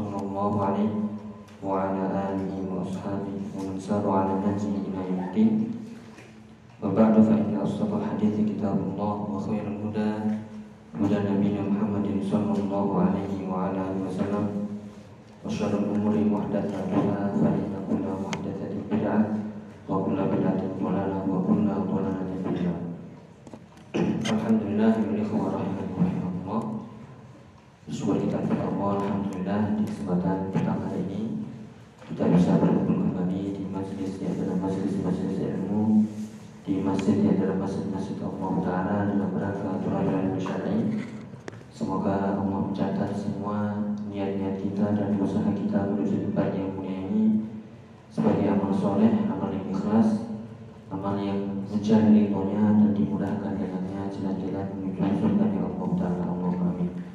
alaihi wa ala alihi wa ashabihi wa man sara ala nahjihi ila yaumil wa ba'du fa inna asdaqal hadithi kitabullah wa khairal huda huda nabiyina Muhammadin sallallahu alaihi wa ala alihi wasallam wa syarrul umuri muhdatsatuha fa inna kulla muhdatsatin bid'ah wa kulla bid'atin dhalalah wa kulla dhalalatin finnar Bersyukur kita kepada Allah Alhamdulillah di kesempatan pertama hari ini kita bisa berkumpul kembali di majelis yang adalah majelis-majelis ilmu di masjid yang adalah masjid-masjid Allah Taala dalam rangka ilmu syar'i. Semoga Allah mencatat semua niat-niat kita dan usaha kita menuju tempat yang mulia ini sebagai amal soleh, amal yang ikhlas, amal yang mencari ridhonya dan dimudahkan dengannya jalan-jalan menuju surga Allah Taala. Allahumma amin.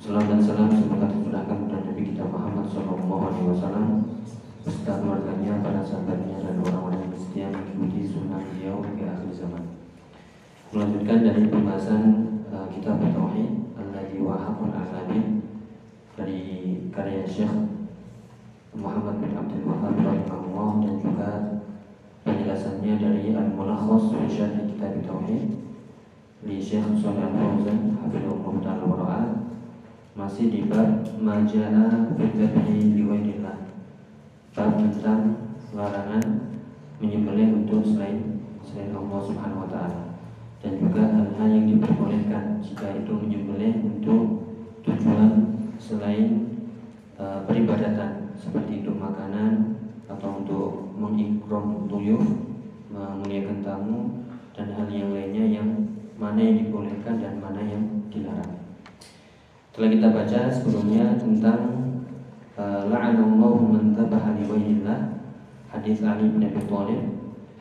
Salam dan salam semoga tercurahkan kepada Nabi kita Muhammad Sallallahu Alaihi Wasallam beserta keluarganya, para sahabatnya dan orang-orang yang setia mengikuti sunnah beliau hingga akhir zaman. Melanjutkan dari pembahasan uh, kitab Tauhid Alladhi Wahakun Al-Alamin dari karya Syekh Muhammad bin Abdul Wahab rahimahullah dan juga penjelasannya dari Al-Mulakhas fi Syarh Kitab Tauhid di Syekh Shalih Al-Fauzan hafizahullah taala wa masih di bab majaa fi liwairillah bab tentang larangan menyembelih untuk selain selain Allah Subhanahu wa taala. Dan juga hal-hal yang diperbolehkan jika itu menyembelih untuk tujuan selain uh, peribadatan. Seperti untuk makanan atau untuk mengikram tuyuf memuliakan tamu dan hal yang lainnya yang mana yang dibolehkan dan mana yang dilarang. Telah kita baca sebelumnya tentang uh, la'anallahu man dzabaha li ghairillah hadis Ali bin Abi Thalib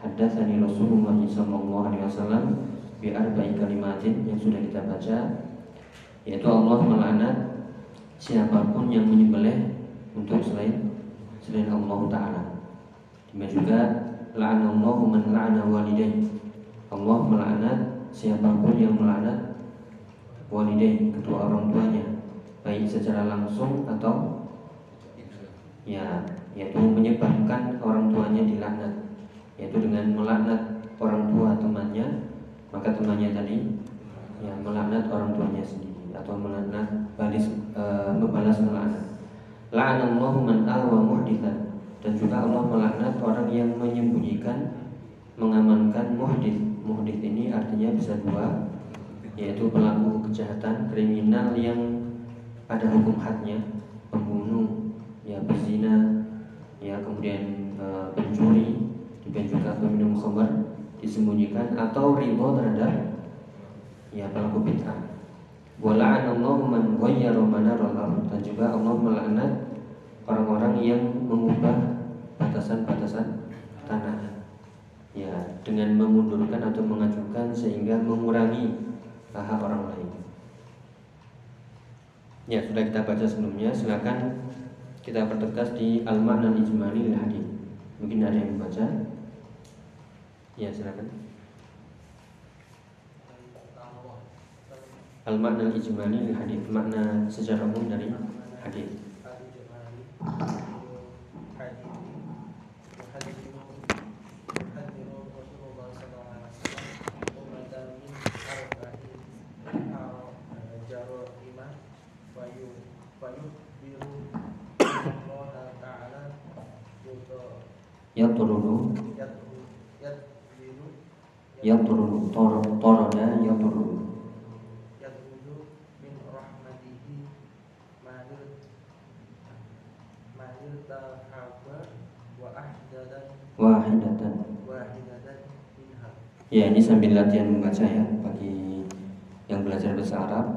hadatsani Rasulullah sallallahu alaihi wasallam bi arba'i kalimatin yang sudah kita baca yaitu Allah melaknat siapa pun yang menyembelih untuk selain selain Allah taala. Demikian juga la'anallahu man la'ana walidayhi. Allah melaknat siapa pun yang melaknat walidain kedua orang tuanya baik secara langsung atau ya yaitu menyebabkan orang tuanya dilaknat yaitu dengan melaknat orang tua temannya maka temannya tadi ya melaknat orang tuanya sendiri atau melaknat balis e, membalas melaknat. La'anallahu man awa muhdithan. Dan juga Allah melaknat orang yang menyembunyikan mengamankan muhdith. Muhdith ini artinya bisa dua yaitu pelaku kejahatan kriminal yang ada hukum hadnya pembunuh ya berzina ya kemudian e, pencuri juga juga peminum khamar disembunyikan atau ridho terhadap ya pelaku bid'ah wala'anallahu man ghayyara manaral dan juga Allah melaknat orang-orang yang mengubah batasan-batasan tanah ya dengan memundurkan atau mengajukan sehingga mengurangi hak orang lain. Ya sudah kita baca sebelumnya, silakan kita pertegas di al-makna ijmali hadis. Mungkin ada yang membaca? Ya silakan. Al-makna ijmali hadis, makna secara umum dari hadis. yaturunu yaturunu tor torada yaturunu yatudu min rahmatihi mahil mahil tahaba wa ahdadan wahidatan. Ya ini sambil latihan membaca ya bagi yang belajar bahasa Arab.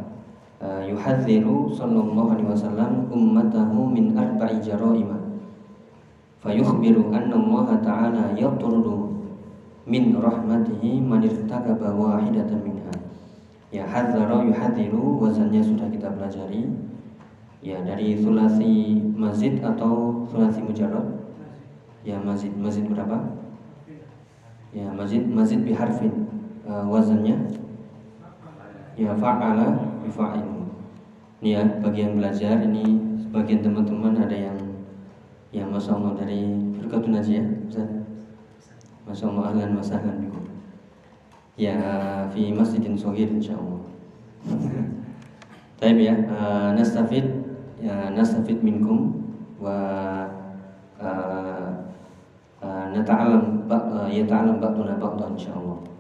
Uh, yuhadziru sallallahu alaihi wasallam ummatahu min arba'i jaraima fayukhbiru anna Allah ta'ala yatrudu min rahmatihi man irtakaba wahidatan minha. Ya hadzara yuhadziru wazannya sudah kita pelajari. Ya dari sulasi mazid atau sulasi mujarrad? Ya mazid. Mazid berapa? Ya mazid mazid biharfin uh, wazannya? Ya fa'ala bifa'il ini ya bagi yang belajar. Ini sebagian teman-teman ada yang yang masya Allah dari berkatun aja ya Ustaz masya Allah ahlan wa sahlan ya fi masjidin sohir insyaallah Taib ya uh, nastafid ya nastafid minkum wa uh, uh, nata'alam uh, yata'alam ba'duna ba'dan insyaallah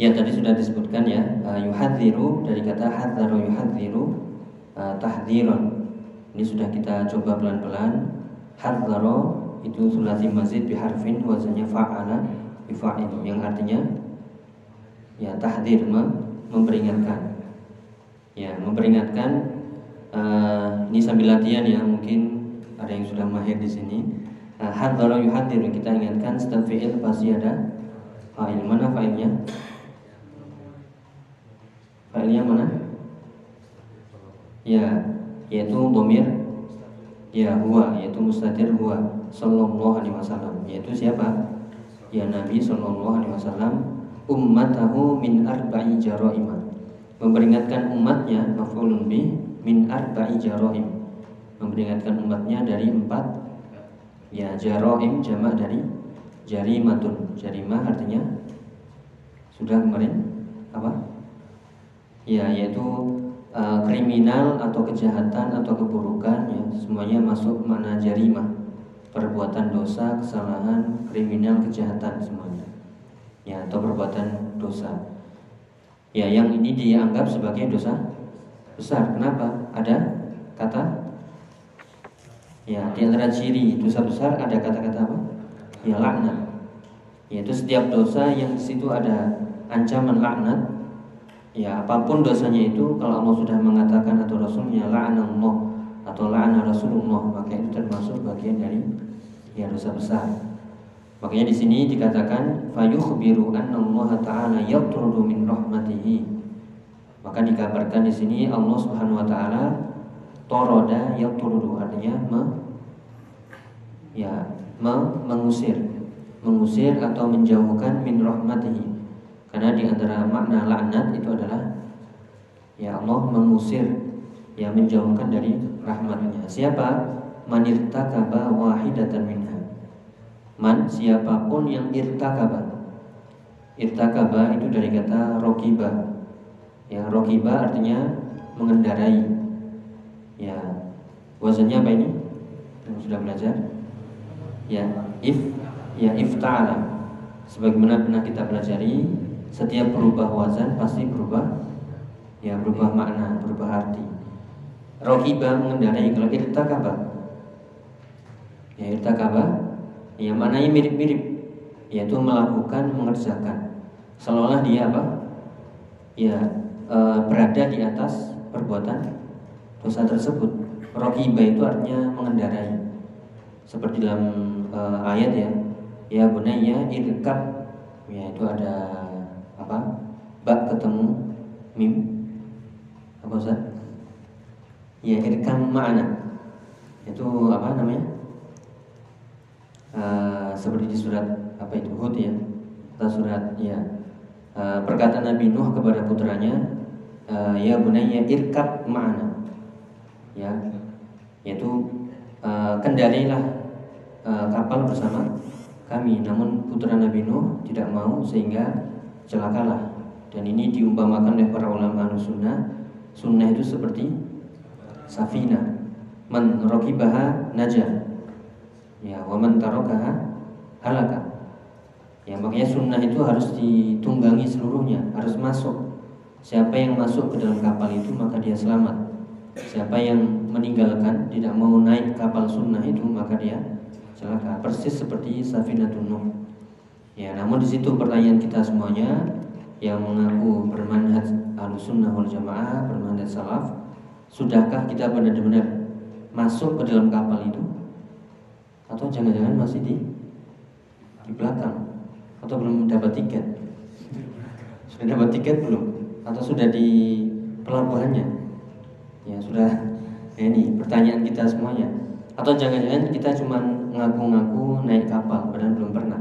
Ya tadi sudah disebutkan ya uh, yuhadziru dari kata hadzaru yuhadziru uh. Ini sudah kita coba pelan-pelan. Hadzara itu sulasi mazid biharfin wazannya fa'ala bifa'il yang artinya ya tahdzir memperingatkan. Ya, memperingatkan uh, ini sambil latihan ya, mungkin ada yang sudah mahir di sini. Uh, hadzara yuhadziru kita ingatkan setelah fi'il pasti ada fa'il. Mana fa'ilnya? Fa'ilnya mana? Ya, yaitu domir ya huwa yaitu mustatir huwa sallallahu alaihi wasallam. Yaitu siapa? Ya Nabi sallallahu alaihi wasallam. Ummatahu min arba'i jaraima memperingatkan umatnya maf'ulun bi min arba'i jaraim memperingatkan umatnya dari empat ya jaraim jamak dari jarimatun. Jarimah artinya sudah kemarin apa? Ya yaitu uh, kriminal atau kejahatan atau keburukan ya semuanya masuk mana jarimah perbuatan dosa kesalahan kriminal kejahatan semuanya. Ya atau perbuatan dosa. Ya yang ini dianggap sebagai dosa besar. Kenapa? Ada kata? Ya di antara ciri dosa besar ada kata-kata apa? Ya laknat. Yaitu setiap dosa yang di situ ada ancaman laknat ya apa pun dosanya itu kalau Allah sudah mengatakan atau Rasulnya la'anallah atau la'ana Rasulullah maka itu termasuk bagian dari ya dosa besar. Makanya di sini dikatakan fayukhbiru anna Allah taala yatrudu min rahmatihi. Maka dikabarkan di sini Allah Subhanahu wa taala toroda yatrudu artinya me, ya me, mengusir. Mengusir atau menjauhkan min rahmatihi karena di antara makna laknat itu adalah ya Allah mengusir ya menjauhkan dari rahmatnya. Siapa? Manirtakaba wahidatan minha. Man siapa pun yang irtakaba. Irtakaba itu dari kata rokiba. Ya, rokiba artinya mengendarai. Ya, wazannya apa ini? Yang sudah belajar? Ya, if ya ifta'ala. Sebagaimana pernah kita pelajari, setiap berubah wazan pasti berubah ya berubah makna, berubah arti. Rohiba mengendarai kalau irtakaba. Ya irtakaba ya maknanya mirip-mirip. Yaitu melakukan mengerjakan. Seolah dia apa? Ya e, berada di atas perbuatan dosa tersebut. Rohiba itu artinya mengendarai. Seperti dalam e, ayat ya ya bunayya irkab ya itu ada apa? Bak ketemu mim. Apa Ustaz? Ya irkam ma'ana itu apa namanya? Uh, seperti di surat apa itu? Hud ya. Atau surat ya. Uh, perkataan Nabi Nuh kepada putranya uh, ya bunayya irkab ma'ana. Ya. Yaitu uh, kendalilah uh, kapal bersama kami. Namun putra Nabi Nuh tidak mau sehingga celakalah. Dan ini diumpamakan oleh para ulama sunnah sunnah itu seperti safina. Man rokibaha najah. Ya wa man tarokaha halaka. Ya makanya sunnah itu harus ditunggangi seluruhnya harus masuk. Siapa yang masuk ke dalam kapal itu maka dia selamat. Siapa yang meninggalkan tidak mau naik kapal sunnah itu maka dia celaka. Persis seperti safinatun nuh Ya, namun di situ pertanyaan kita semuanya yang mengaku bermanhaj sunnah wal jamaah, bermanhaj salaf, Sudahkah kita benar-benar masuk ke dalam kapal itu? Atau jangan-jangan masih di di belakang atau belum dapat tiket? Sudah dapat tiket belum? Atau sudah di pelabuhannya? Ya sudah. Ya, ini pertanyaan kita semuanya. Atau jangan-jangan kita cuma ngaku-ngaku naik kapal padahal belum pernah.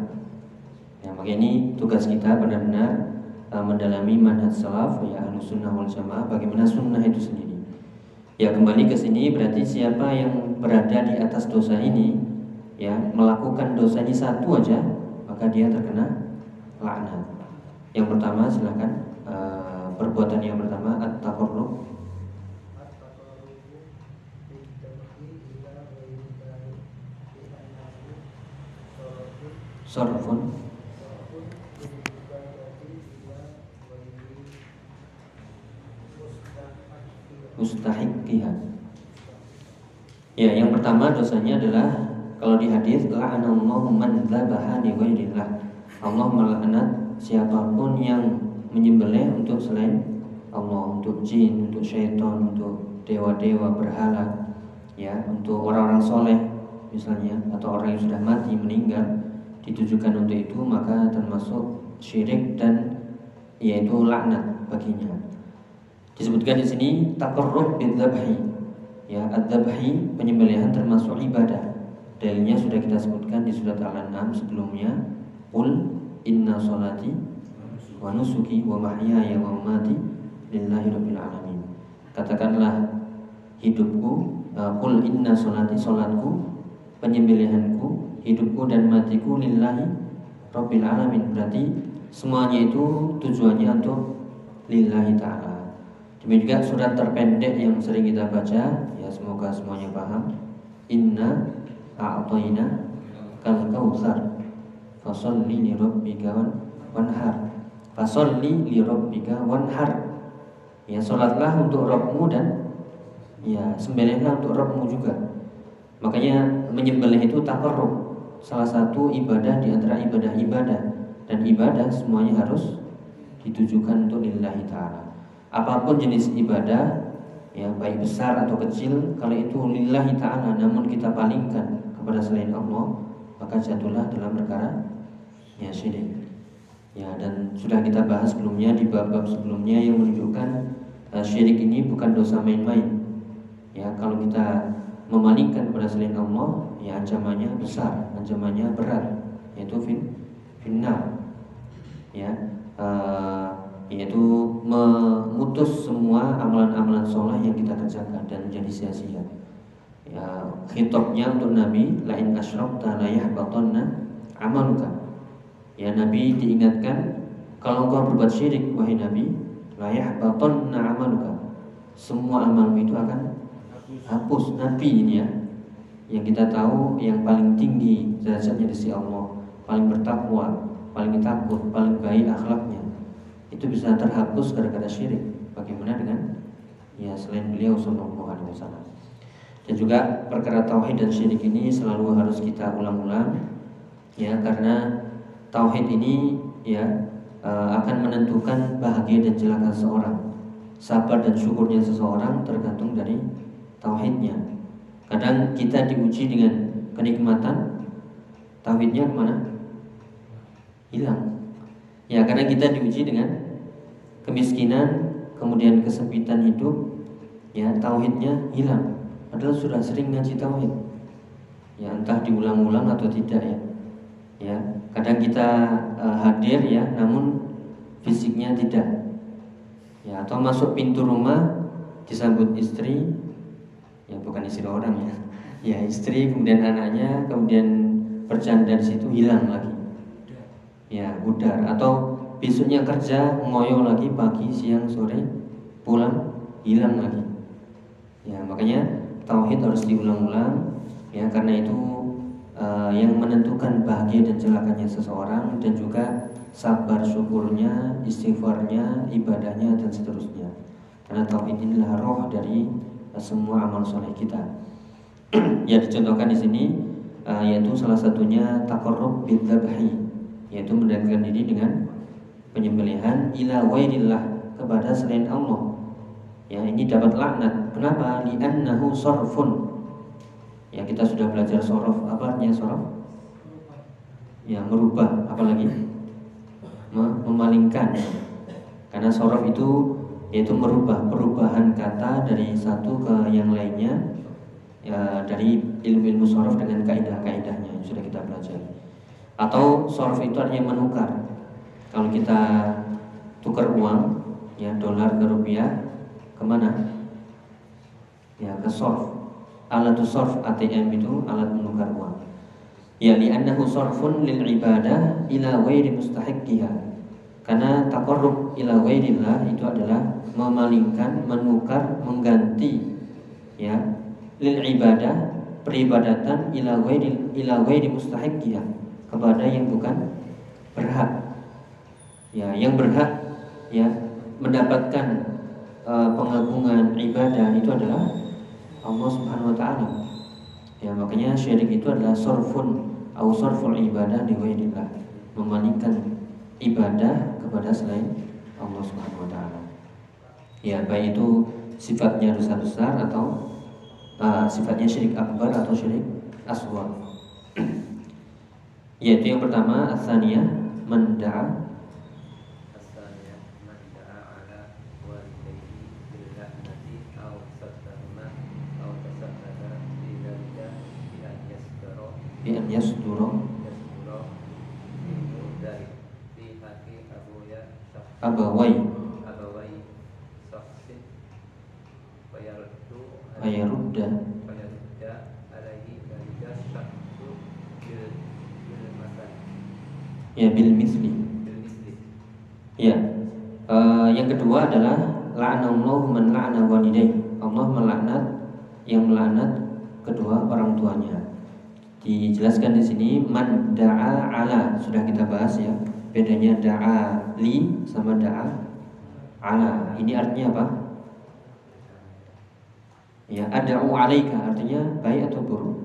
Maka ini tugas kita benar-benar uh, mendalami manhaj salaf ya sunnah wal jamaah bagaimana sunnah itu sendiri. Ya kembali ke sini berarti siapa yang berada di atas dosa ini ya melakukan dosa ini satu aja maka dia terkena laknat. Yang pertama silakan uh, perbuatan yang pertama at-taqarrub Sorfun Mustahiqiha Ya yang pertama dosanya adalah Kalau di hadis La'anallahu man dhabaha li Allah melaknat siapa pun yang menyembelih untuk selain Allah, untuk jin, untuk syaitan, untuk dewa-dewa berhala, ya, untuk orang-orang soleh misalnya atau orang yang sudah mati meninggal ditujukan untuk itu maka termasuk syirik dan yaitu laknat baginya. Disebutkan di sini takarrub bidzabhi. Ya, adzabhi penyembelihan termasuk ibadah. Dalilnya sudah kita sebutkan di surat Al-An'am sebelumnya. Qul Inna salati wa nusuki wa mahyaya wa mamati lillahi rabbil alamin. Katakanlah hidupku, uh, qul inna salati salatku, penyembelihanku, hidupku dan matiku lillahi rabbil alamin. Berarti semuanya itu tujuannya untuk lillahi taala. Demikian surat terpendek yang sering kita baca, ya semoga semuanya paham. Inna a'tayna kal kautsar. Fasolli li rabbika wanhar. Fasolli li rabbika wanhar. Ya salatlah untuk Rabbmu dan ya sembelihlah untuk Rabbmu juga. Makanya menyembelih itu takarrub. Salah satu ibadah di antara ibadah-ibadah. Dan ibadah semuanya harus ditujukan untuk lillahi taala apa pun jenis ibadah ya baik besar atau kecil kalau itu lillahi taala namun kita palingkan kepada selain Allah maka jatuhlah dalam perkara ya syirik. Ya dan sudah kita bahas sebelumnya di bab-bab sebelumnya yang menunjukkan uh, syirik ini bukan dosa main-main. Ya kalau kita memalingkan kepada selain Allah, ya ancamannya besar, ancamannya berat, yaitu fin final. Ya, uh, yaitu memutus semua amalan-amalan soleh yang kita kerjakan dan menjadi sia-sia. Ya, hitopnya untuk Nabi lain asyrakta la yahbatanna amaluka Ya Nabi diingatkan kalau engkau berbuat syirik wahai Nabi, layak baton amaluka. Semua amalmu itu akan hapus. Nabi ini ya, yang kita tahu yang paling tinggi derajatnya di sisi Allah, paling bertakwa, paling takut, paling baik akhlaknya, itu bisa terhapus gara-gara syirik. Bagaimana dengan ya selain beliau Sallallahu Alaihi Wasallam. Dan juga perkara tauhid dan syirik ini selalu harus kita ulang-ulang ya karena tauhid ini ya eh, akan menentukan bahagia dan celaka seseorang. Sabar dan syukurnya seseorang tergantung dari tauhidnya. Kadang kita diuji dengan kenikmatan, tauhidnya ke mana? Hilang. Ya karena kita diuji dengan kemiskinan, kemudian kesempitan hidup, ya tauhidnya hilang. Padahal sudah sering ngaji tauhid. Ya entah diulang-ulang atau tidak ya. Ya, kadang kita uh, hadir ya namun fisiknya tidak ya atau masuk pintu rumah disambut istri ya bukan istri orang ya ya istri kemudian anaknya kemudian bercanda di situ hilang lagi ya udar atau besoknya kerja ngoyo lagi pagi siang sore pulang hilang lagi ya makanya tauhid harus diulang-ulang ya karena itu uh, yang menentukan bahagia dan celakanya seseorang dan juga sabar syukurnya, istighfarnya, ibadahnya dan seterusnya. Karena tauhid inilah roh dari uh, semua amal soleh kita. yang dicontohkan di sini uh, yaitu salah satunya takarrub bidzabhi yaitu mendekatkan diri dengan penyembelihan ila wairillah kepada selain Allah. Ya, ini dapat laknat. Kenapa? Li'annahu sorfun. Ya, kita sudah belajar sorof. Apa artinya sorof? Ya, merubah. Apalagi? Memalingkan. Karena sorof itu yaitu merubah perubahan kata dari satu ke yang lainnya ya, dari ilmu-ilmu sorof dengan kaidah-kaidahnya yang sudah kita pelajari. Atau sorof itu artinya menukar. Kalau kita tukar uang, ya dolar ke rupiah, ke mana? Ya ke sorf. Alat sorf ATM itu alat menukar uang. Ya li'annahu sorfun lil ibadah ila ghairi mustahiqqiha. Karena takarrub ila ghairillah itu adalah memalingkan, menukar, mengganti ya lil ibadah peribadatan ila ghairi ila ghairi mustahiqiyah kepada yang bukan berhak. Ya, yang berhak ya mendapatkan uh, pengagungan ibadah itu adalah Allah Subhanahu wa taala. Ya, makanya syirik itu adalah sorfun au sorful ibadah di ghairillah, memalingkan ibadah kepada selain Allah Subhanahu wa taala ya baik itu sifatnya dosa besar atau uh, sifatnya syirik akbar atau syirik aswar yaitu yang pertama asaniyah menda'a yasduro abawai. Fayarudda. Ya bil misli. Ya. Uh, yang kedua adalah la'anallahu man la'ana walidai Allah melaknat yang melaknat kedua orang tuanya dijelaskan di sini man da'a ala. Sudah kita bahas ya bedanya da'a li sama da'a ala. Ini artinya apa? Ya ada'u alaika artinya baik atau buruk?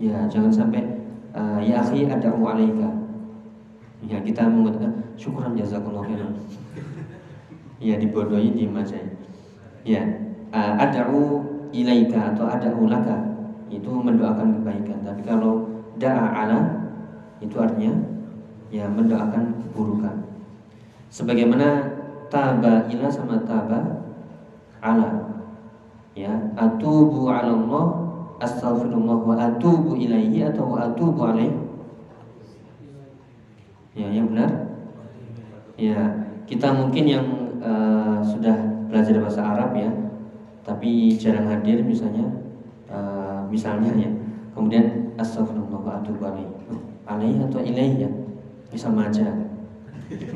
Ya jangan sampai uh, ya akhi ada'u alaika. Ya kita mengatakan syukuran jazakallahu khairan. Ya dibodohi di aja ya uh, ada'u ilaika atau ada'u laka itu mendoakan kebaikan. Tapi kalau da'a ala itu artinya ya mendoakan keburukan. Sebagaimana taba ila sama taba ala. Ya atubu ala Allah astaghfirullah wa atubu ilaihi atau wa atubu alaihi ya yang benar? Ya kita mungkin yang uh, sudah belajar bahasa Arab ya tapi jarang hadir misalnya misalnya ya kemudian astaghfirullah wa atubu alaihi alaihi atau ilaihi ya bisa maja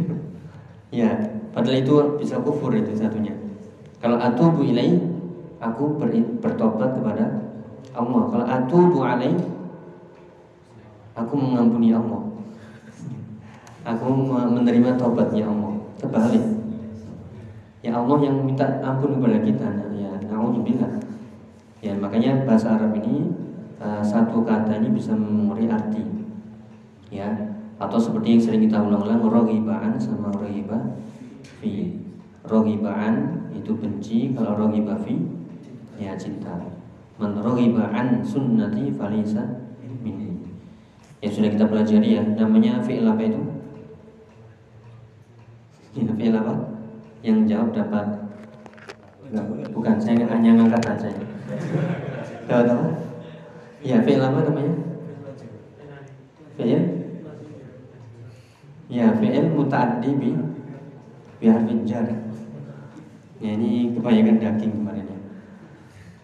ya padahal itu bisa kufur itu satunya kalau atubu ilaihi aku ber, bertobat kepada Allah. Kalau atubu alaih aku mengampuni Allah. Aku menerima tobatnya Allah. Terbalik. Ya Allah yang minta ampun kepada kita. Nah, ya, naudzubillah. Ya, makanya bahasa Arab ini uh, satu kata ini bisa memberi arti. Ya, atau seperti yang sering kita ulang-ulang rohibaan sama rohibah fi. Rohibaan itu benci, kalau rohibah fi ya cinta man raghiba an sunnati falisa minni ya sudah kita pelajari ya namanya fi'il apa itu ya fi'il apa yang jawab dapat bukan saya hanya ngangkat saja dapat apa? Ya fi'il apa namanya? Fi'il ya? Fi'il muta'addi bi bi harfin jar. Ya ini kebanyakan daging kemarin ya.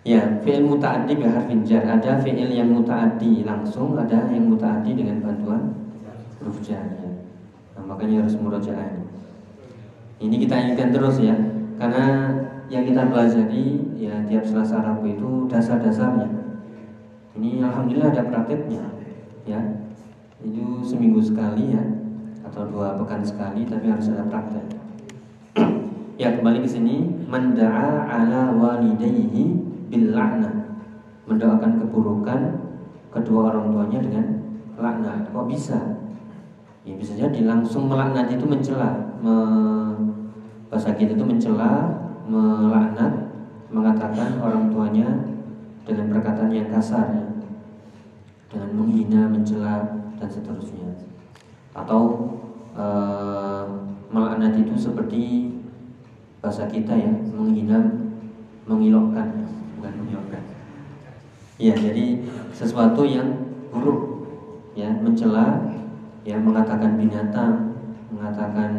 Ya, fi'il muta'addi bi harfin jar. Ada fi'il yang muta'addi langsung, ada yang muta'addi dengan bantuan huruf jar ya. Nah, makanya harus murojaah. Ini kita ingatkan terus ya, karena yang kita pelajari ya tiap Selasa Rabu itu dasar-dasarnya. Ini alhamdulillah ada prakteknya ya. Itu seminggu sekali ya atau dua pekan sekali tapi harus ada praktek. ya kembali ke sini menda'a ala walidayhi bil mendoakan keburukan kedua orang tuanya dengan laknat kok bisa ya bisa jadi langsung melaknat itu mencela me, bahasa kita itu mencela melaknat mengatakan orang tuanya dengan perkataan yang kasar dengan menghina, mencela dan seterusnya. Atau e, melaknat itu seperti bahasa kita ya, menghina, mengilokkan, bukan mengilokkan. Ya, jadi sesuatu yang buruk ya, mencela, ya mengatakan binatang, mengatakan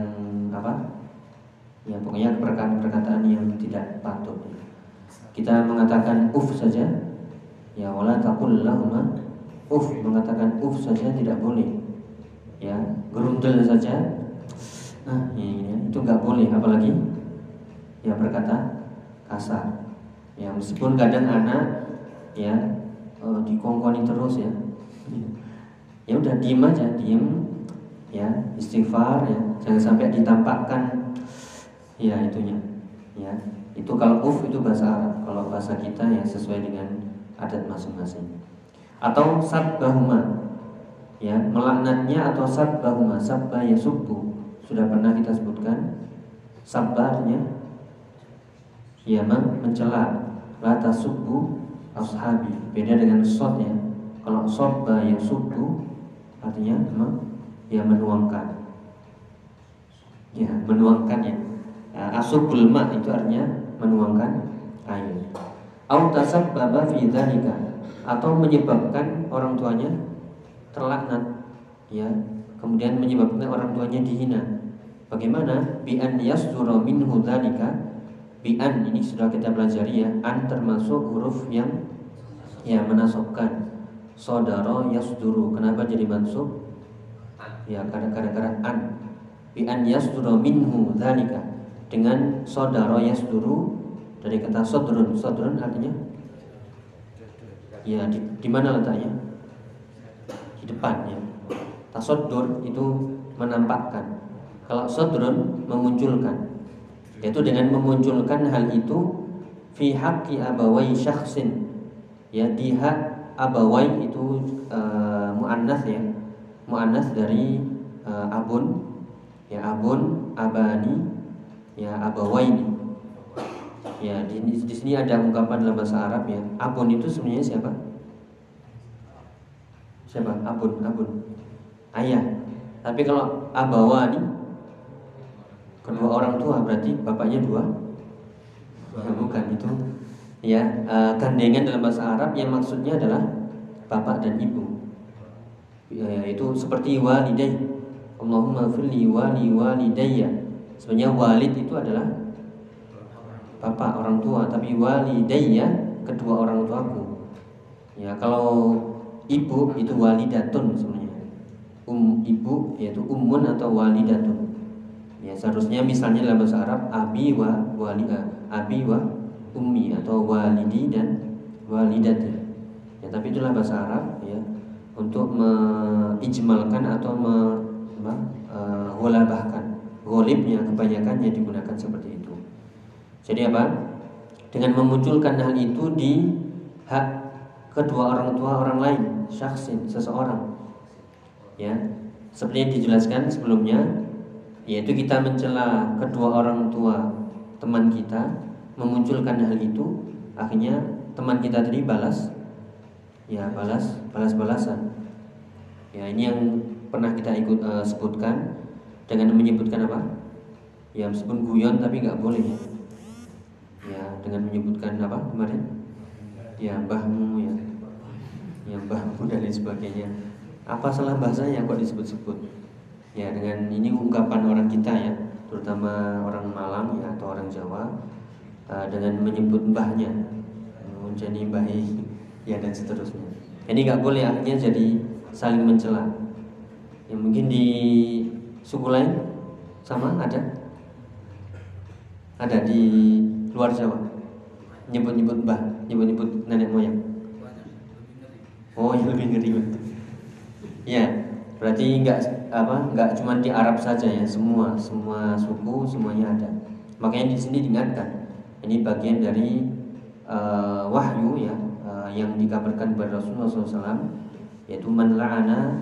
apa? Ya, pokoknya perkataan-perkataan yang tidak patut. Kita mengatakan uf saja, ya wala taqul lahuma uf mengatakan uf saja tidak boleh. Ya, gerundel saja. Nah, ya, itu nggak boleh apalagi ya berkata kasar. Ya, meskipun kadang anak ya uh, dikongkoni terus ya. Ya udah diem aja, diem ya, istighfar ya, jangan sampai ditampakkan ya itunya. Ya, itu kalau uf itu bahasa Arab, kalau bahasa kita ya sesuai dengan adat masing-masing. Atau sabbahuma ya, melaknatnya atau sabbahuma, sabba ya subuh. Sudah pernah kita sebutkan sabbarnya ya mencela la tasubbu ashabi. Beda dengan ya Kalau sabba ya subuh artinya ya menuangkan. Ya, menuangkan ya. Asubul ma itu artinya menuangkan air. Au tasabbaba fi dzalika atau menyebabkan orang tuanya terlaknat. Ya kemudian menyebabkan orang tuanya dihina. Bagaimana? Bi an yasdura minhu dzalika bi an ini sudah kita pelajari ya an termasuk huruf yang ya menasobkan saudara yasduru kenapa jadi mansub? Ya kadang-kadang an. Bi an yasdura minhu dzalika dengan saudara yasduru dari kata sodrun sodrun artinya? Ya di, di mana letaknya? Di depan ya. Tasodur itu menampakkan. Kalau sodrun memunculkan yaitu dengan memunculkan hal itu fi haqqi abawai syakhsin. Ya di hak abawai itu uh, muannas ya. Muannas dari uh, abun. Ya abun abani ya abawaini ya di, di sini ada ungkapan dalam bahasa Arab ya. Abun itu sebenarnya siapa? Siapa? Abun abun ayah. Tapi kalau abawani kedua orang tua berarti bapaknya dua? Ya, bukan itu. Ya uh, gandengan dalam bahasa Arab yang maksudnya adalah bapak dan ibu. Ya, itu seperti walidai Allahumma firli wali walidayya Sebenarnya walid itu adalah bapak orang tua, tapi walidayya kedua orang tuaku. Ya, kalau ibu itu walidatun sebenarnya. Um ibu yaitu ummun atau walidatun. Ya, seharusnya misalnya dalam bahasa Arab abi wa walida, abi wa ummi atau walidi dan walidati. Ya, tapi itulah bahasa Arab ya untuk mengijmalkan atau me, apa, bahkan golibnya kebanyakannya digunakan seperti itu. Jadi apa? Dengan memunculkan hal itu di hak kedua orang tua orang lain, syaksin, seseorang. Ya, seperti yang dijelaskan sebelumnya, yaitu kita mencela kedua orang tua teman kita, memunculkan hal itu, akhirnya teman kita tadi balas, ya balas, balas-balasan. Ya ini yang pernah kita ikut uh, sebutkan dengan menyebutkan apa? Ya meskipun guyon tapi nggak boleh ya. Ya dengan menyebutkan apa kemarin? Ya mbahmu ya, ya mbahmu dan lain sebagainya. Apa salah bahasanya kok disebut-sebut? Ya dengan ini ungkapan orang kita ya, terutama orang Malang ya atau orang Jawa uh, dengan menyebut mbahnya, menjadi bayi ya dan seterusnya. Ini nggak boleh akhirnya jadi saling mencela. Ya mungkin di Suku lain sama ada? Ada di luar Jawa. Nyebut-nyebut mbah, nyebut-nyebut nenek moyang. Oh, yang lebih ngeri Ya, berarti enggak apa? Enggak cuma di Arab saja ya, semua semua suku semuanya ada. Makanya di sini diingatkan. Ini bagian dari uh, wahyu ya uh, yang dikabarkan kepada Rasulullah SAW yaitu man la'ana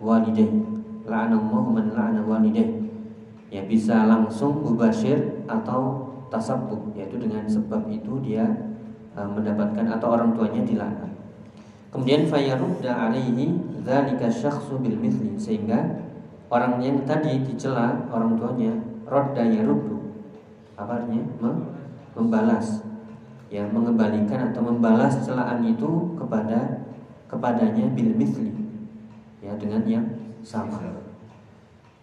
walidayhi la'anallahu man la'ana walidaih ya bisa langsung mubashir atau tasabbub yaitu dengan sebab itu dia uh, mendapatkan atau orang tuanya dilaknat. Kemudian fayarudda alaihi dzalika syakhsu bil mithli sehingga orang yang tadi dicela orang tuanya rodda yaruddu. Apa artinya? Membalas. Ya mengembalikan atau membalas celaan itu kepada kepadanya bil mithli. Ya dengan yang sama.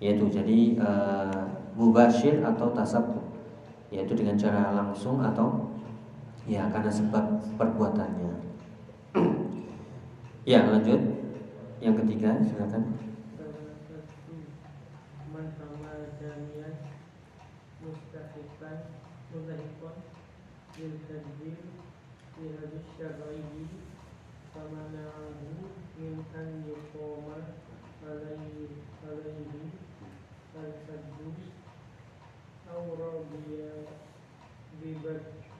Yaitu jadi uh, mubashir atau tasab yaitu dengan cara langsung atau ya karena sebab perbuatannya. Ya lanjut. Yang ketiga silakan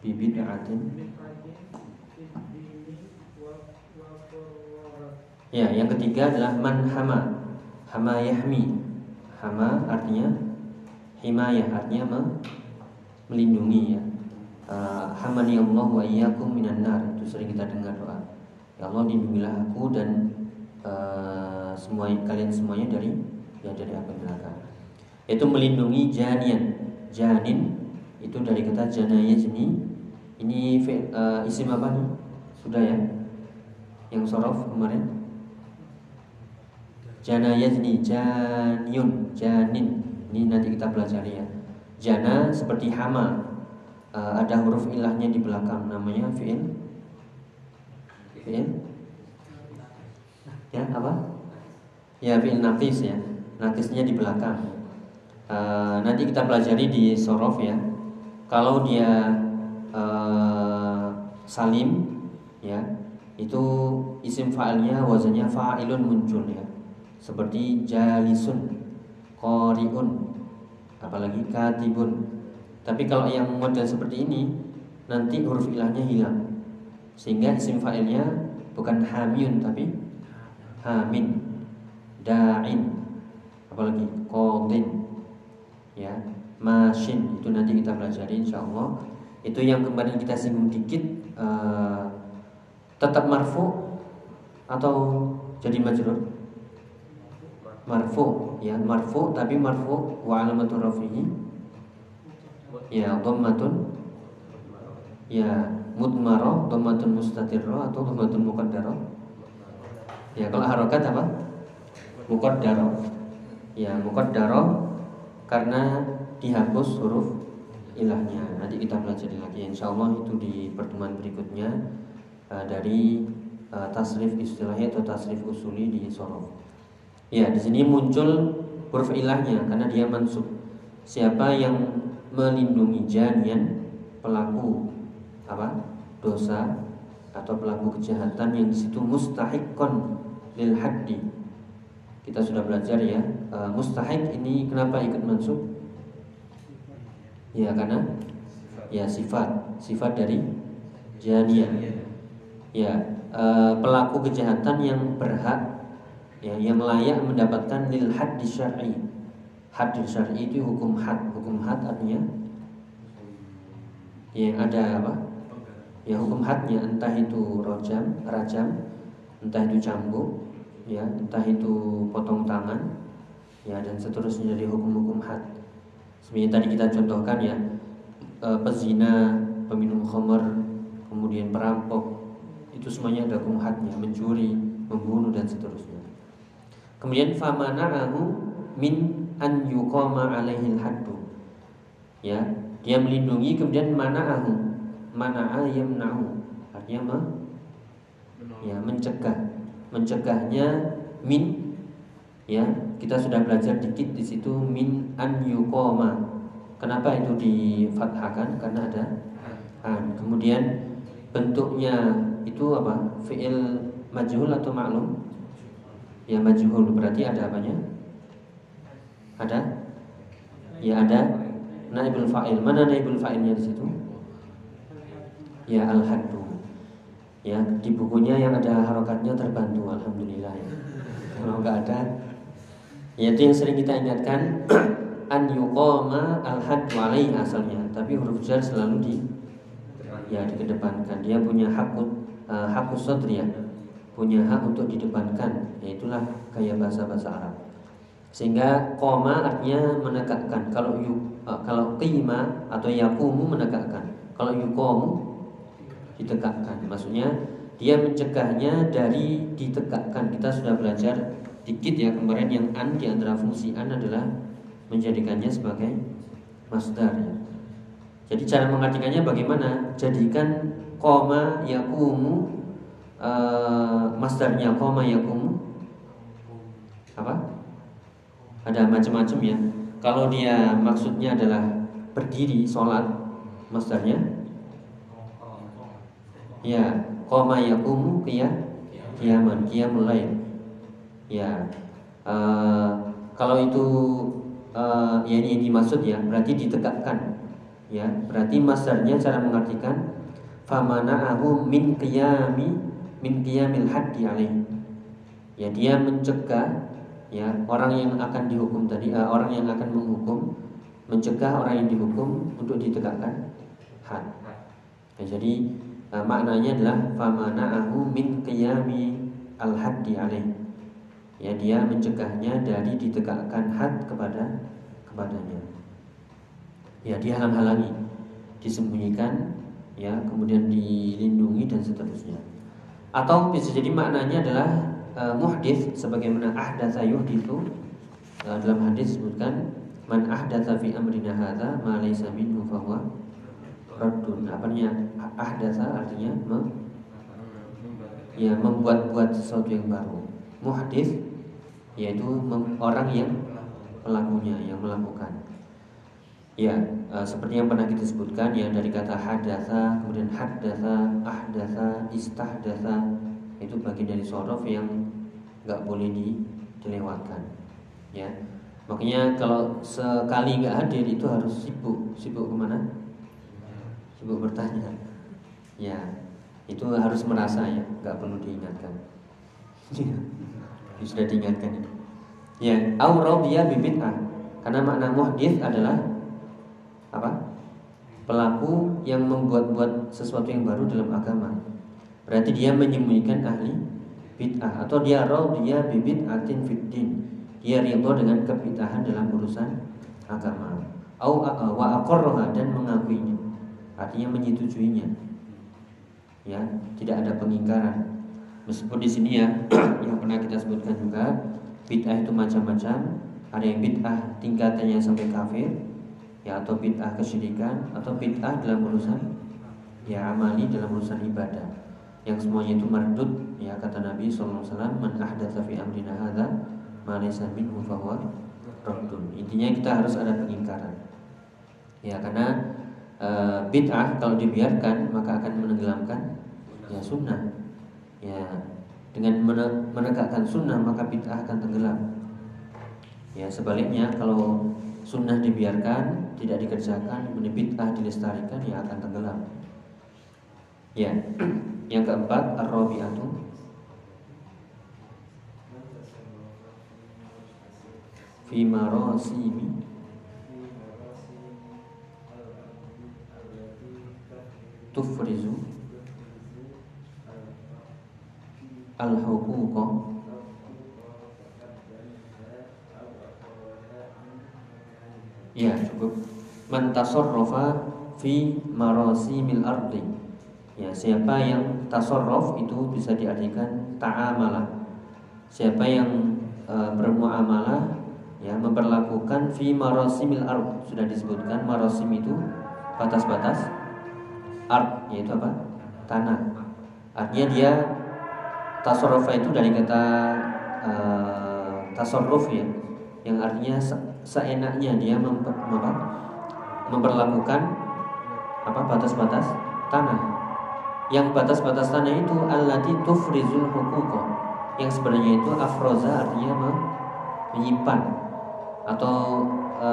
bibit atin Ya, yang ketiga adalah man hama. Hama yahmi. Hama artinya himayah artinya melindungi ya. Uh, hamani Allah wa iyyakum minan nar. Itu sering kita dengar doa. Ya Allah lindungilah aku dan uh, semua kalian semuanya dari ya dari api neraka. Itu melindungi janian. Janin itu dari kata janaya ini ini uh, isim apa nih? Sudah ya? Yang sorof kemarin? Jana yazni janyun janin ini nanti kita pelajari ya. Jana seperti hama uh, ada huruf ilahnya di belakang namanya fi'il fi'il ya apa? Ya fi'il nafis ya. Nafisnya di belakang. Uh, nanti kita pelajari di sorof ya. Kalau dia uh, salim ya itu isim fa'ilnya wazannya fa'ilun muncul ya. Seperti jalisun, qoriun, apalagi katibun. Tapi kalau yang model seperti ini nanti huruf ilahnya hilang. Sehingga isim fa'ilnya bukan hamyun tapi hamin, da'in, apalagi qadin. Ya, masin itu nanti kita pelajari insyaallah. Itu yang kemarin kita singgung dikit uh, tetap marfu atau jadi majrur? marfu ya marfu tapi marfu wa alamatu rafihi ya dhammatun ya mudmarah dhammatun mustatirrah atau dhammatun muqaddarah ya kalau harokat apa? Muqaddarah ya muqaddarah karena dihapus huruf ilahnya. Nanti kita pelajari lagi. Insya Allah itu di pertemuan berikutnya uh, dari uh, tasrif istilahnya atau tasrif usuli di sorof Ya, di sini muncul huruf ilahnya karena dia mansub. Siapa yang melindungi janian pelaku? Apa? dosa atau pelaku kejahatan yang di situ mustahikon lil haddi. Kita sudah belajar ya, e, mustahik ini kenapa ikut mansub? Ya karena ya sifat, sifat dari janian. Ya, e, pelaku kejahatan yang berhak ya, yang layak mendapatkan lil di syar'i. di syar'i itu hukum had. Hukum had artinya yang ada apa? Ya hukum hadnya entah itu rojam, rajam, entah itu cambuk, ya, entah itu potong tangan, ya dan seterusnya dari hukum-hukum had. Sebenarnya tadi kita contohkan ya, e, pezina, peminum khamar, kemudian perampok, itu semuanya ada hukum hadnya, mencuri, membunuh dan seterusnya. Kemudian famana'ahu min an yuqama alaihi haddu. Ya, dia melindungi kemudian mana'ahu. Mana'a yamna'u. Artinya apa? Ya, mencegah. Mencegahnya min ya, kita sudah belajar dikit di situ min an yuqama. Kenapa itu difathahkan? Karena ada an. Kemudian bentuknya itu apa? Fi'il majhul atau maklum? Ya majhul berarti ada apanya? Ada? Ya ada naibul fa'il. Mana naibul fa'ilnya di situ? Ya al-haddu. Ya, di bukunya yang ada harokatnya terbantu alhamdulillah ya. Kalau nggak ada ya itu yang sering kita ingatkan an yuqama al haddu alaihi asalnya, tapi huruf jar selalu di ya dikedepankan. Dia punya hak uh, hak ya. Punya hak untuk didepankan. Yaitulah gaya bahasa-bahasa Arab. Sehingga koma artinya menegakkan. Kalau yu, uh, kalau qima atau yakumu menegakkan. Kalau yuqamu ditegakkan. Maksudnya dia mencegahnya dari ditegakkan. Kita sudah belajar dikit ya kemarin yang an di antara fungsi an adalah menjadikannya sebagai masdar ya. Jadi cara mengartikannya bagaimana? Jadikan koma yakumu uh, masdarnya koma yakumu apa? Ada macam-macam ya. Kalau dia maksudnya adalah berdiri sholat masdarnya ya koma yakumu qiyam kiaman qiyamul lail ya uh, kalau itu uh, ya ini dimaksud ya berarti ditegakkan. Ya berarti masdarnya cara mengartikan famana'ahu min qiyami min qiyamil haddi alaih ya dia mencegah ya orang yang akan dihukum tadi uh, orang yang akan menghukum mencegah orang yang dihukum untuk ditegakkan had. Ya, jadi uh, maknanya adalah famana'ahu min qiyami al haddi alaih. Ya dia mencegahnya dari ditegakkan had kepada kepadanya. Ya dia halang-halangi disembunyikan ya kemudian dilindungi dan seterusnya. Atau bisa jadi maknanya adalah uh, muhdis sebagaimana ahdatsa yuhditsu uh, dalam hadis disebutkan man ahdatsa fi amrina hadza ma laysa minhu huwa raddun. Apanya ahdatsa artinya mem, ya membuat-buat sesuatu yang baru muhdis yaitu orang yang pelakunya yang melakukan. Ya, e, seperti yang pernah kita sebutkan ya dari kata hadatsa, kemudian hadatsa, ahdatsa, istahdatsa itu bagian dari sorof yang nggak boleh di, dilewatkan. Ya, makanya kalau sekali nggak hadir itu harus sibuk, sibuk ke mana? Sibuk bertanya. Ya, itu harus merasa ya, nggak perlu diingatkan. sudah diingatkan. Ya, au dia bibit'ah. Karena makna muhdith adalah apa? Pelaku yang membuat-buat sesuatu yang baru dalam agama. Berarti dia menyembunyikan ahli bid'ah atau dia dia bibit atin fiddin. Dia ridho dengan kebid'ahan dalam urusan agama. Au wa aqarraha dan mengakuinya. Artinya menyetujuinya. Ya, tidak ada pengingkaran. Meskipun di sini ya yang pernah kita sebutkan juga bid'ah itu macam-macam. Ada yang bid'ah tingkatannya sampai kafir, ya atau bid'ah kesyirikan atau bid'ah dalam urusan ya amali dalam urusan ibadah. Yang semuanya itu mardud ya kata Nabi wasallam man ahdatsa fi amrina hadza ma laysa minhu fahuwa. Intinya kita harus ada pengingkaran. Ya karena e, bid'ah kalau dibiarkan maka akan menenggelamkan ya sunnah. Ya dengan menegakkan sunnah maka bid'ah akan tenggelam. Ya sebaliknya kalau sunnah dibiarkan tidak dikerjakan bid'ah dilestarikan ya akan tenggelam. Ya yang keempat ar-rabi'atu. Fi tufrizu al-huquqa Ya cukup Man tasarrafa fi marasimil ardi Ya siapa yang tasarruf itu bisa diartikan ta'amalah Siapa yang e, bermuamalah ya memperlakukan fi marasimil ard sudah disebutkan marasim itu batas-batas ard yaitu apa? Tanah. Artinya dia tasarrufa itu dari kata uh, ya. Yang artinya se seenaknya dia memper, apa, memperlakukan apa? Batas-batas tanah. Yang batas-batas tanah itu allati tufrizul huquqa. Yang sebenarnya itu afroza artinya menyimpan. Atau e,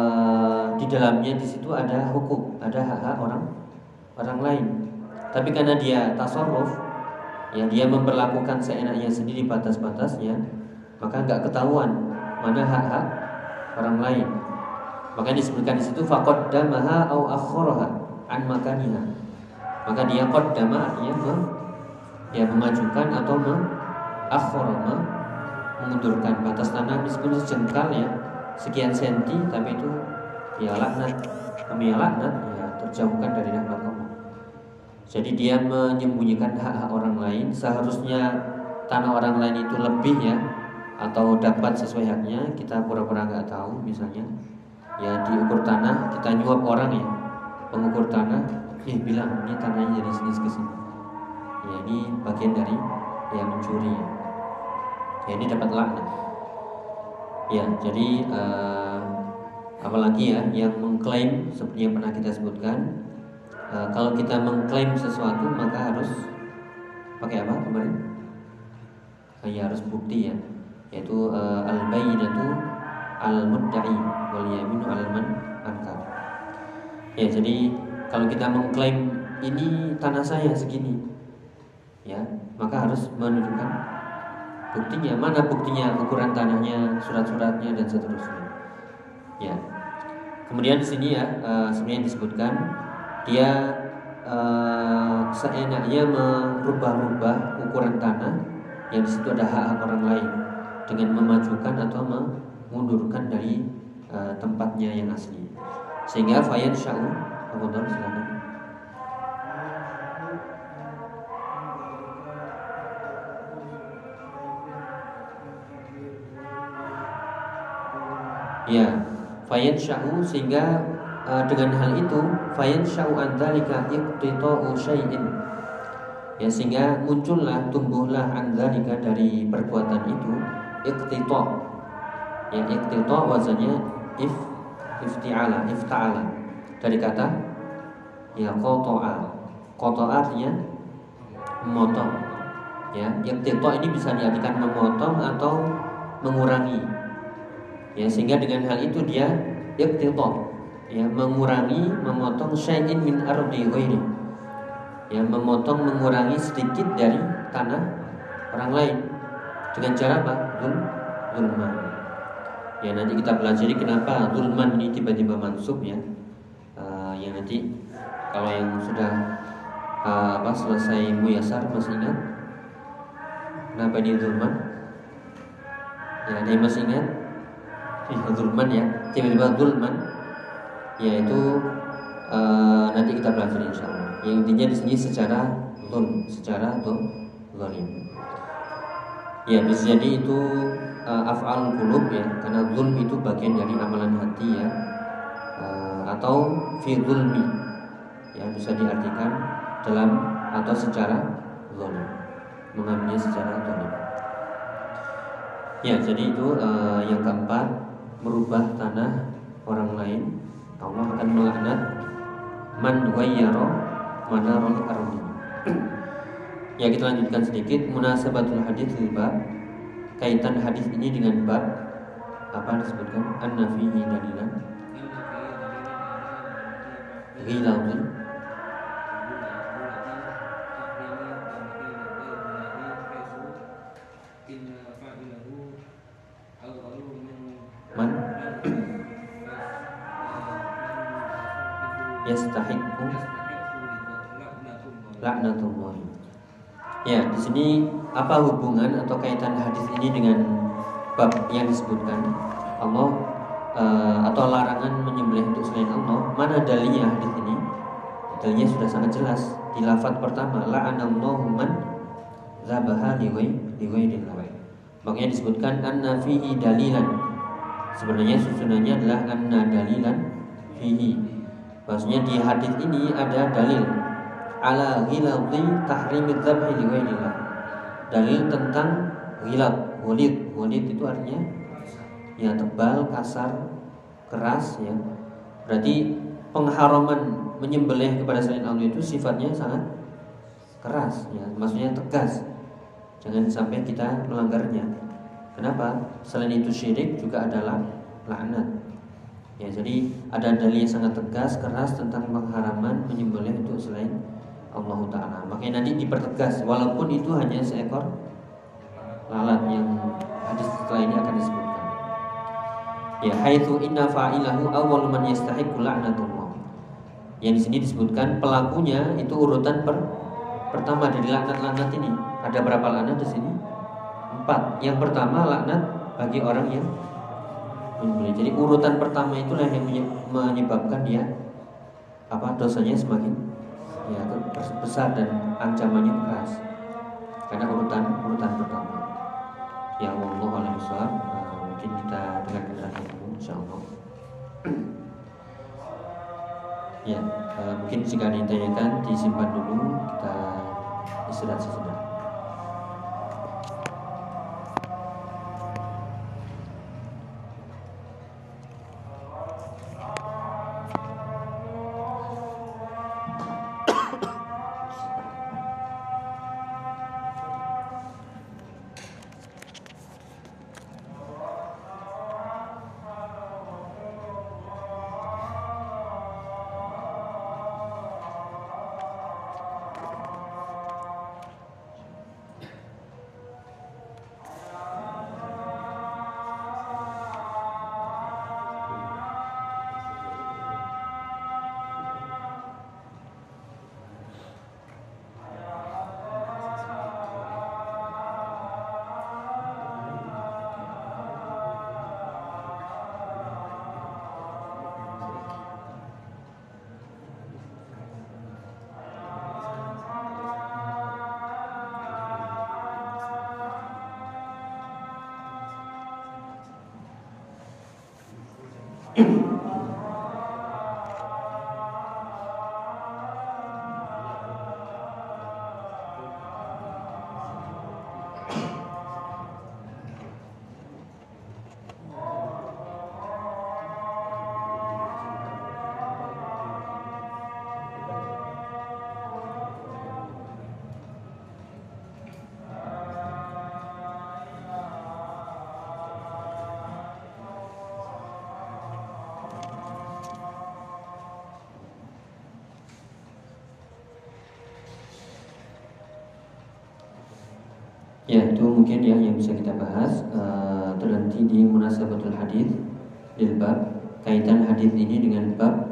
di dalamnya di situ ada hukum ada hak-hak orang orang lain tapi karena dia tasarruf ya dia memperlakukan seenaknya sendiri batas-batasnya maka nggak ketahuan mana hak-hak orang lain Maka disebutkan di situ faqaddamaha au akharaha an makaniha. Maka dia qaddama artinya me, dia memajukan atau me, akhara mengundurkan batas tanah meskipun sejengkal ya sekian senti tapi itu ya laknat kami laknat ya terjauhkan dari rahmat. Jadi dia menyembunyikan hak-hak orang lain. Seharusnya tanah orang lain itu lebih ya atau dapat sesuai haknya. Kita pura-pura nggak tahu misalnya. Ya diukur tanah kita nyuap orang ya. Pengukur tanah eh bilang ini tanahnya jadi sini ke sini. Ya ini bagian dari yang mencuri ya, ya ini dapat laknat. Ya jadi uh, apalagi ya yang mengklaim seperti yang pernah kita sebutkan uh, kalau kita mengklaim sesuatu maka harus pakai apa kemarin ya harus bukti ya yaitu uh, al bayyinatu al mudda'i wal yaminu al man ankar. Ya, jadi kalau kita mengklaim ini tanah saya segini, ya, maka harus menunjukkan buktinya. Mana buktinya, ukuran tanahnya, surat-suratnya dan seterusnya. Ya. Kemudian di sini ya, uh, sebenarnya disebutkan dia uh, seenaknya merubah-rubah ukuran tanah yang di situ ada hak-hak orang lain dengan memajukan atau mengundurkan dari uh, tempatnya yang asli. Sehingga fayat sya'u Ramadan silakan. Ya, fayat sya'u sehingga uh, dengan hal itu fayat sya'u andalika iqtita'u syai'in. Ya sehingga muncullah tumbuhlah andalika dari perbuatan itu iqtita. Ya iqtita wazannya if iftiala ifta'ala. Dari kata ya qata'a. Qata'a artinya memotong. Ya iqtita ini bisa diartikan memotong atau mengurangi. Ya sehingga dengan hal itu dia iqtita ya mengurangi memotong syai'in min ardi ghairi ya memotong mengurangi sedikit dari tanah orang lain dengan cara apa? Zul, zulman. Ya nanti kita pelajari kenapa zulman ini tiba-tiba mansub ya. Uh, yang nanti kalau yang sudah uh, apa selesai muyasar masih ingat? Kenapa ini zulman? Ya ada yang masih ingat? Ya, zulman ya. Tiba-tiba zulman yaitu uh, nanti kita pelajari insya Allah. Yang intinya di sini secara zul, secara zalim. Ya bisa jadi itu uh, af'al qulub ya karena zulm itu bagian dari amalan hati ya uh, atau fi ya bisa diartikan dalam atau secara zalim mengambilnya secara zalim. Ya jadi itu uh, yang keempat merubah tanah orang lain Allah akan melaknat man ghayyara madarul ardi. Ya kita lanjutkan sedikit. Munasabatul hadis bab. Kaitan hadis ini dengan bab apa disebutkan? An-nafihi dalilan. Ghilawi yastahiqu laknatullah Ya, di sini apa hubungan atau kaitan hadis ini dengan bab yang disebutkan Allah uh, atau larangan menyembelih untuk selain Allah? Mana dalilnya hadis ini? Dalilnya sudah sangat jelas di lafaz pertama la'anallahu man zabaha li ghairillah. Makanya disebutkan anna fihi dalilan. Sebenarnya susunannya adalah anna dalilan fihi. Maksudnya di hadis ini ada dalil ala ghiladi tahrimi dzabhi li ghairillah. Dalil tentang ghilad, walid. Walid itu artinya ya tebal, kasar, keras ya. Berarti pengharaman menyembelih kepada selain Allah itu sifatnya sangat keras ya, maksudnya tegas. Jangan sampai kita melanggarnya. Kenapa? Selain itu syirik juga adalah laknat. Ya, jadi ada dalil yang sangat tegas, keras tentang pengharaman menyembelih untuk selain Allah Ta'ala Makanya nanti dipertegas Walaupun itu hanya seekor lalat yang hadis setelah ini akan disebutkan Ya, haitsu inna fa'ilahu awwal man yastahiqu la'natullah. Yang di sini disebutkan pelakunya itu urutan per, pertama dari laknat-laknat ini. Ada berapa laknat di sini? Empat. Yang pertama laknat bagi orang yang menyembelih. Jadi urutan pertama itulah yang menyebabkan dia apa dosanya semakin ya besar dan ancamannya keras. Karena urutan urutan pertama. Ya Allah alam mungkin kita dengarkan satu dulu insyaallah ya uh, mungkin jika ditanyakan disimpan dulu kita istirahat sejenak Ya itu mungkin ya yang bisa kita bahas uh, terhenti di munasabatul hadis di bab kaitan hadis ini dengan bab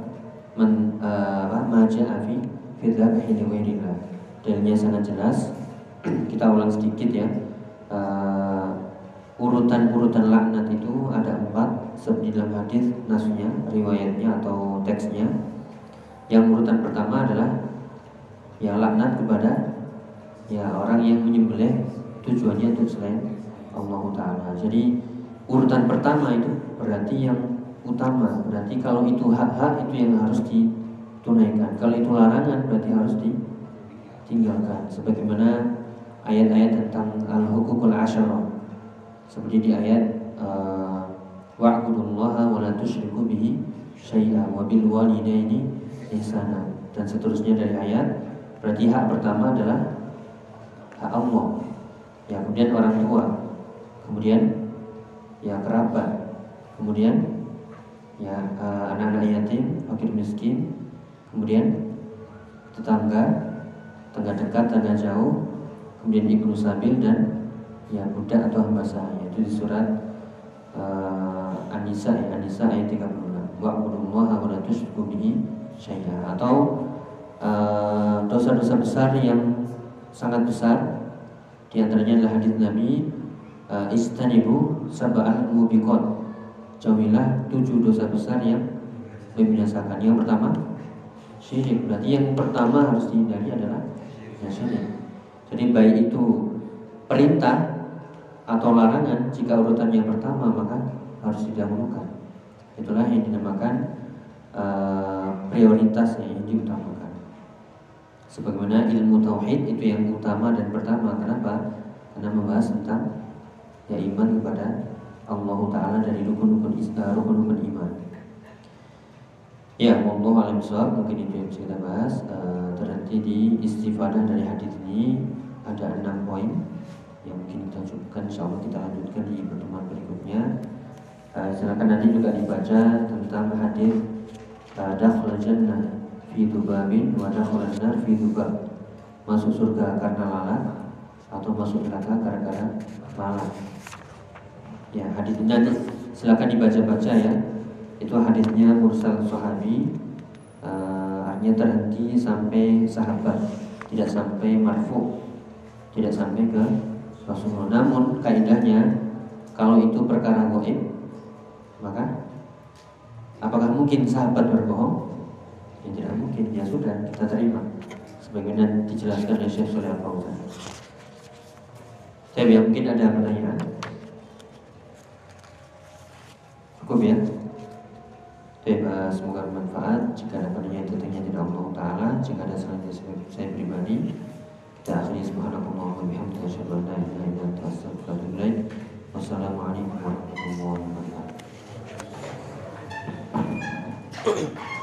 men uh, apa maja afi fidzab hidawairillah dalilnya sangat jelas. Kita ulang sedikit ya. Uh, urutan-urutan laknat itu ada empat seperti dalam hadis nasnya riwayatnya atau teksnya. Yang urutan pertama adalah ya laknat kepada ya orang yang menyembelih tujuannya untuk selain Allah Ta'ala. Jadi urutan pertama itu berarti yang utama. Berarti kalau itu hak-hak itu yang harus ditunaikan. Kalau itu larangan berarti harus ditinggalkan. Sebagaimana ayat-ayat tentang al-hukukul asyarah Seperti di ayat uh, Wa'budullaha wa la tusyriku bihi syai'a wa bil walidaini ihsana. Dan seterusnya dari ayat berarti hak pertama adalah hak Allah ya kemudian orang tua, kemudian ya kerabat, kemudian ya eh, anak-anak yatim, fakir miskin, kemudian tetangga, tetangga dekat, tetangga jauh, kemudian ibnu sabil dan ya budak atau hamba sahaya. Itu di surat uh, An-Nisa ya An-Nisa ayat 36 wa'budullaha wa la tusyriku bihi atau eh, dosa-dosa uh, besar yang sangat besar di antaranya adalah hadis Nabi uh, istanibu sab'al mubiqat. Jauhilah tujuh dosa besar yang membinasakan. Yang pertama syirik. Berarti yang pertama harus dihindari adalah ya syirik. Jadi baik itu perintah atau larangan jika urutan yang pertama maka harus didahulukan. Itulah yang dinamakan uh, prioritas yang diutamakan. Sebagaimana ilmu tauhid itu yang utama dan pertama. Kenapa? Karena membahas tentang ya iman kepada Allah Taala dari rukun-rukun eh, rukun-rukun iman. Ya, Allah alam mungkin itu yang bisa kita bahas. Uh, terhenti di istifadah dari hadis ini ada enam poin yang mungkin kita cukupkan. Insya Allah kita lanjutkan di pertemuan berikutnya. Uh, silakan nanti juga dibaca tentang hadis uh, dakhul jannah fi dubabin wa dakhalan nar fi dubab. Masuk surga karena lalat atau masuk neraka gara-gara lalat. Ya, hadis ini nanti silakan dibaca-baca ya. Itu hadisnya mursal sahabi uh, artinya terhenti sampai sahabat, tidak sampai marfu, tidak sampai ke Rasulullah. Namun kaidahnya kalau itu perkara goib, maka apakah mungkin sahabat berbohong? ya tidak mungkin ya sudah kita terima. Sebagaimana dijelaskan oleh Syekh Soleh Al-Fauzan saya mungkin ada pertanyaan? Cukup ya? Beba, eh, semoga bermanfaat. Jika ada pertanyaan penilaian tentunya dari Allah Ta'ala jika ada salahnya saya pribadi kita akhiri. Subhanallah wa bihamdihi wassalamualaikum warahmatullahi wabarakatuh.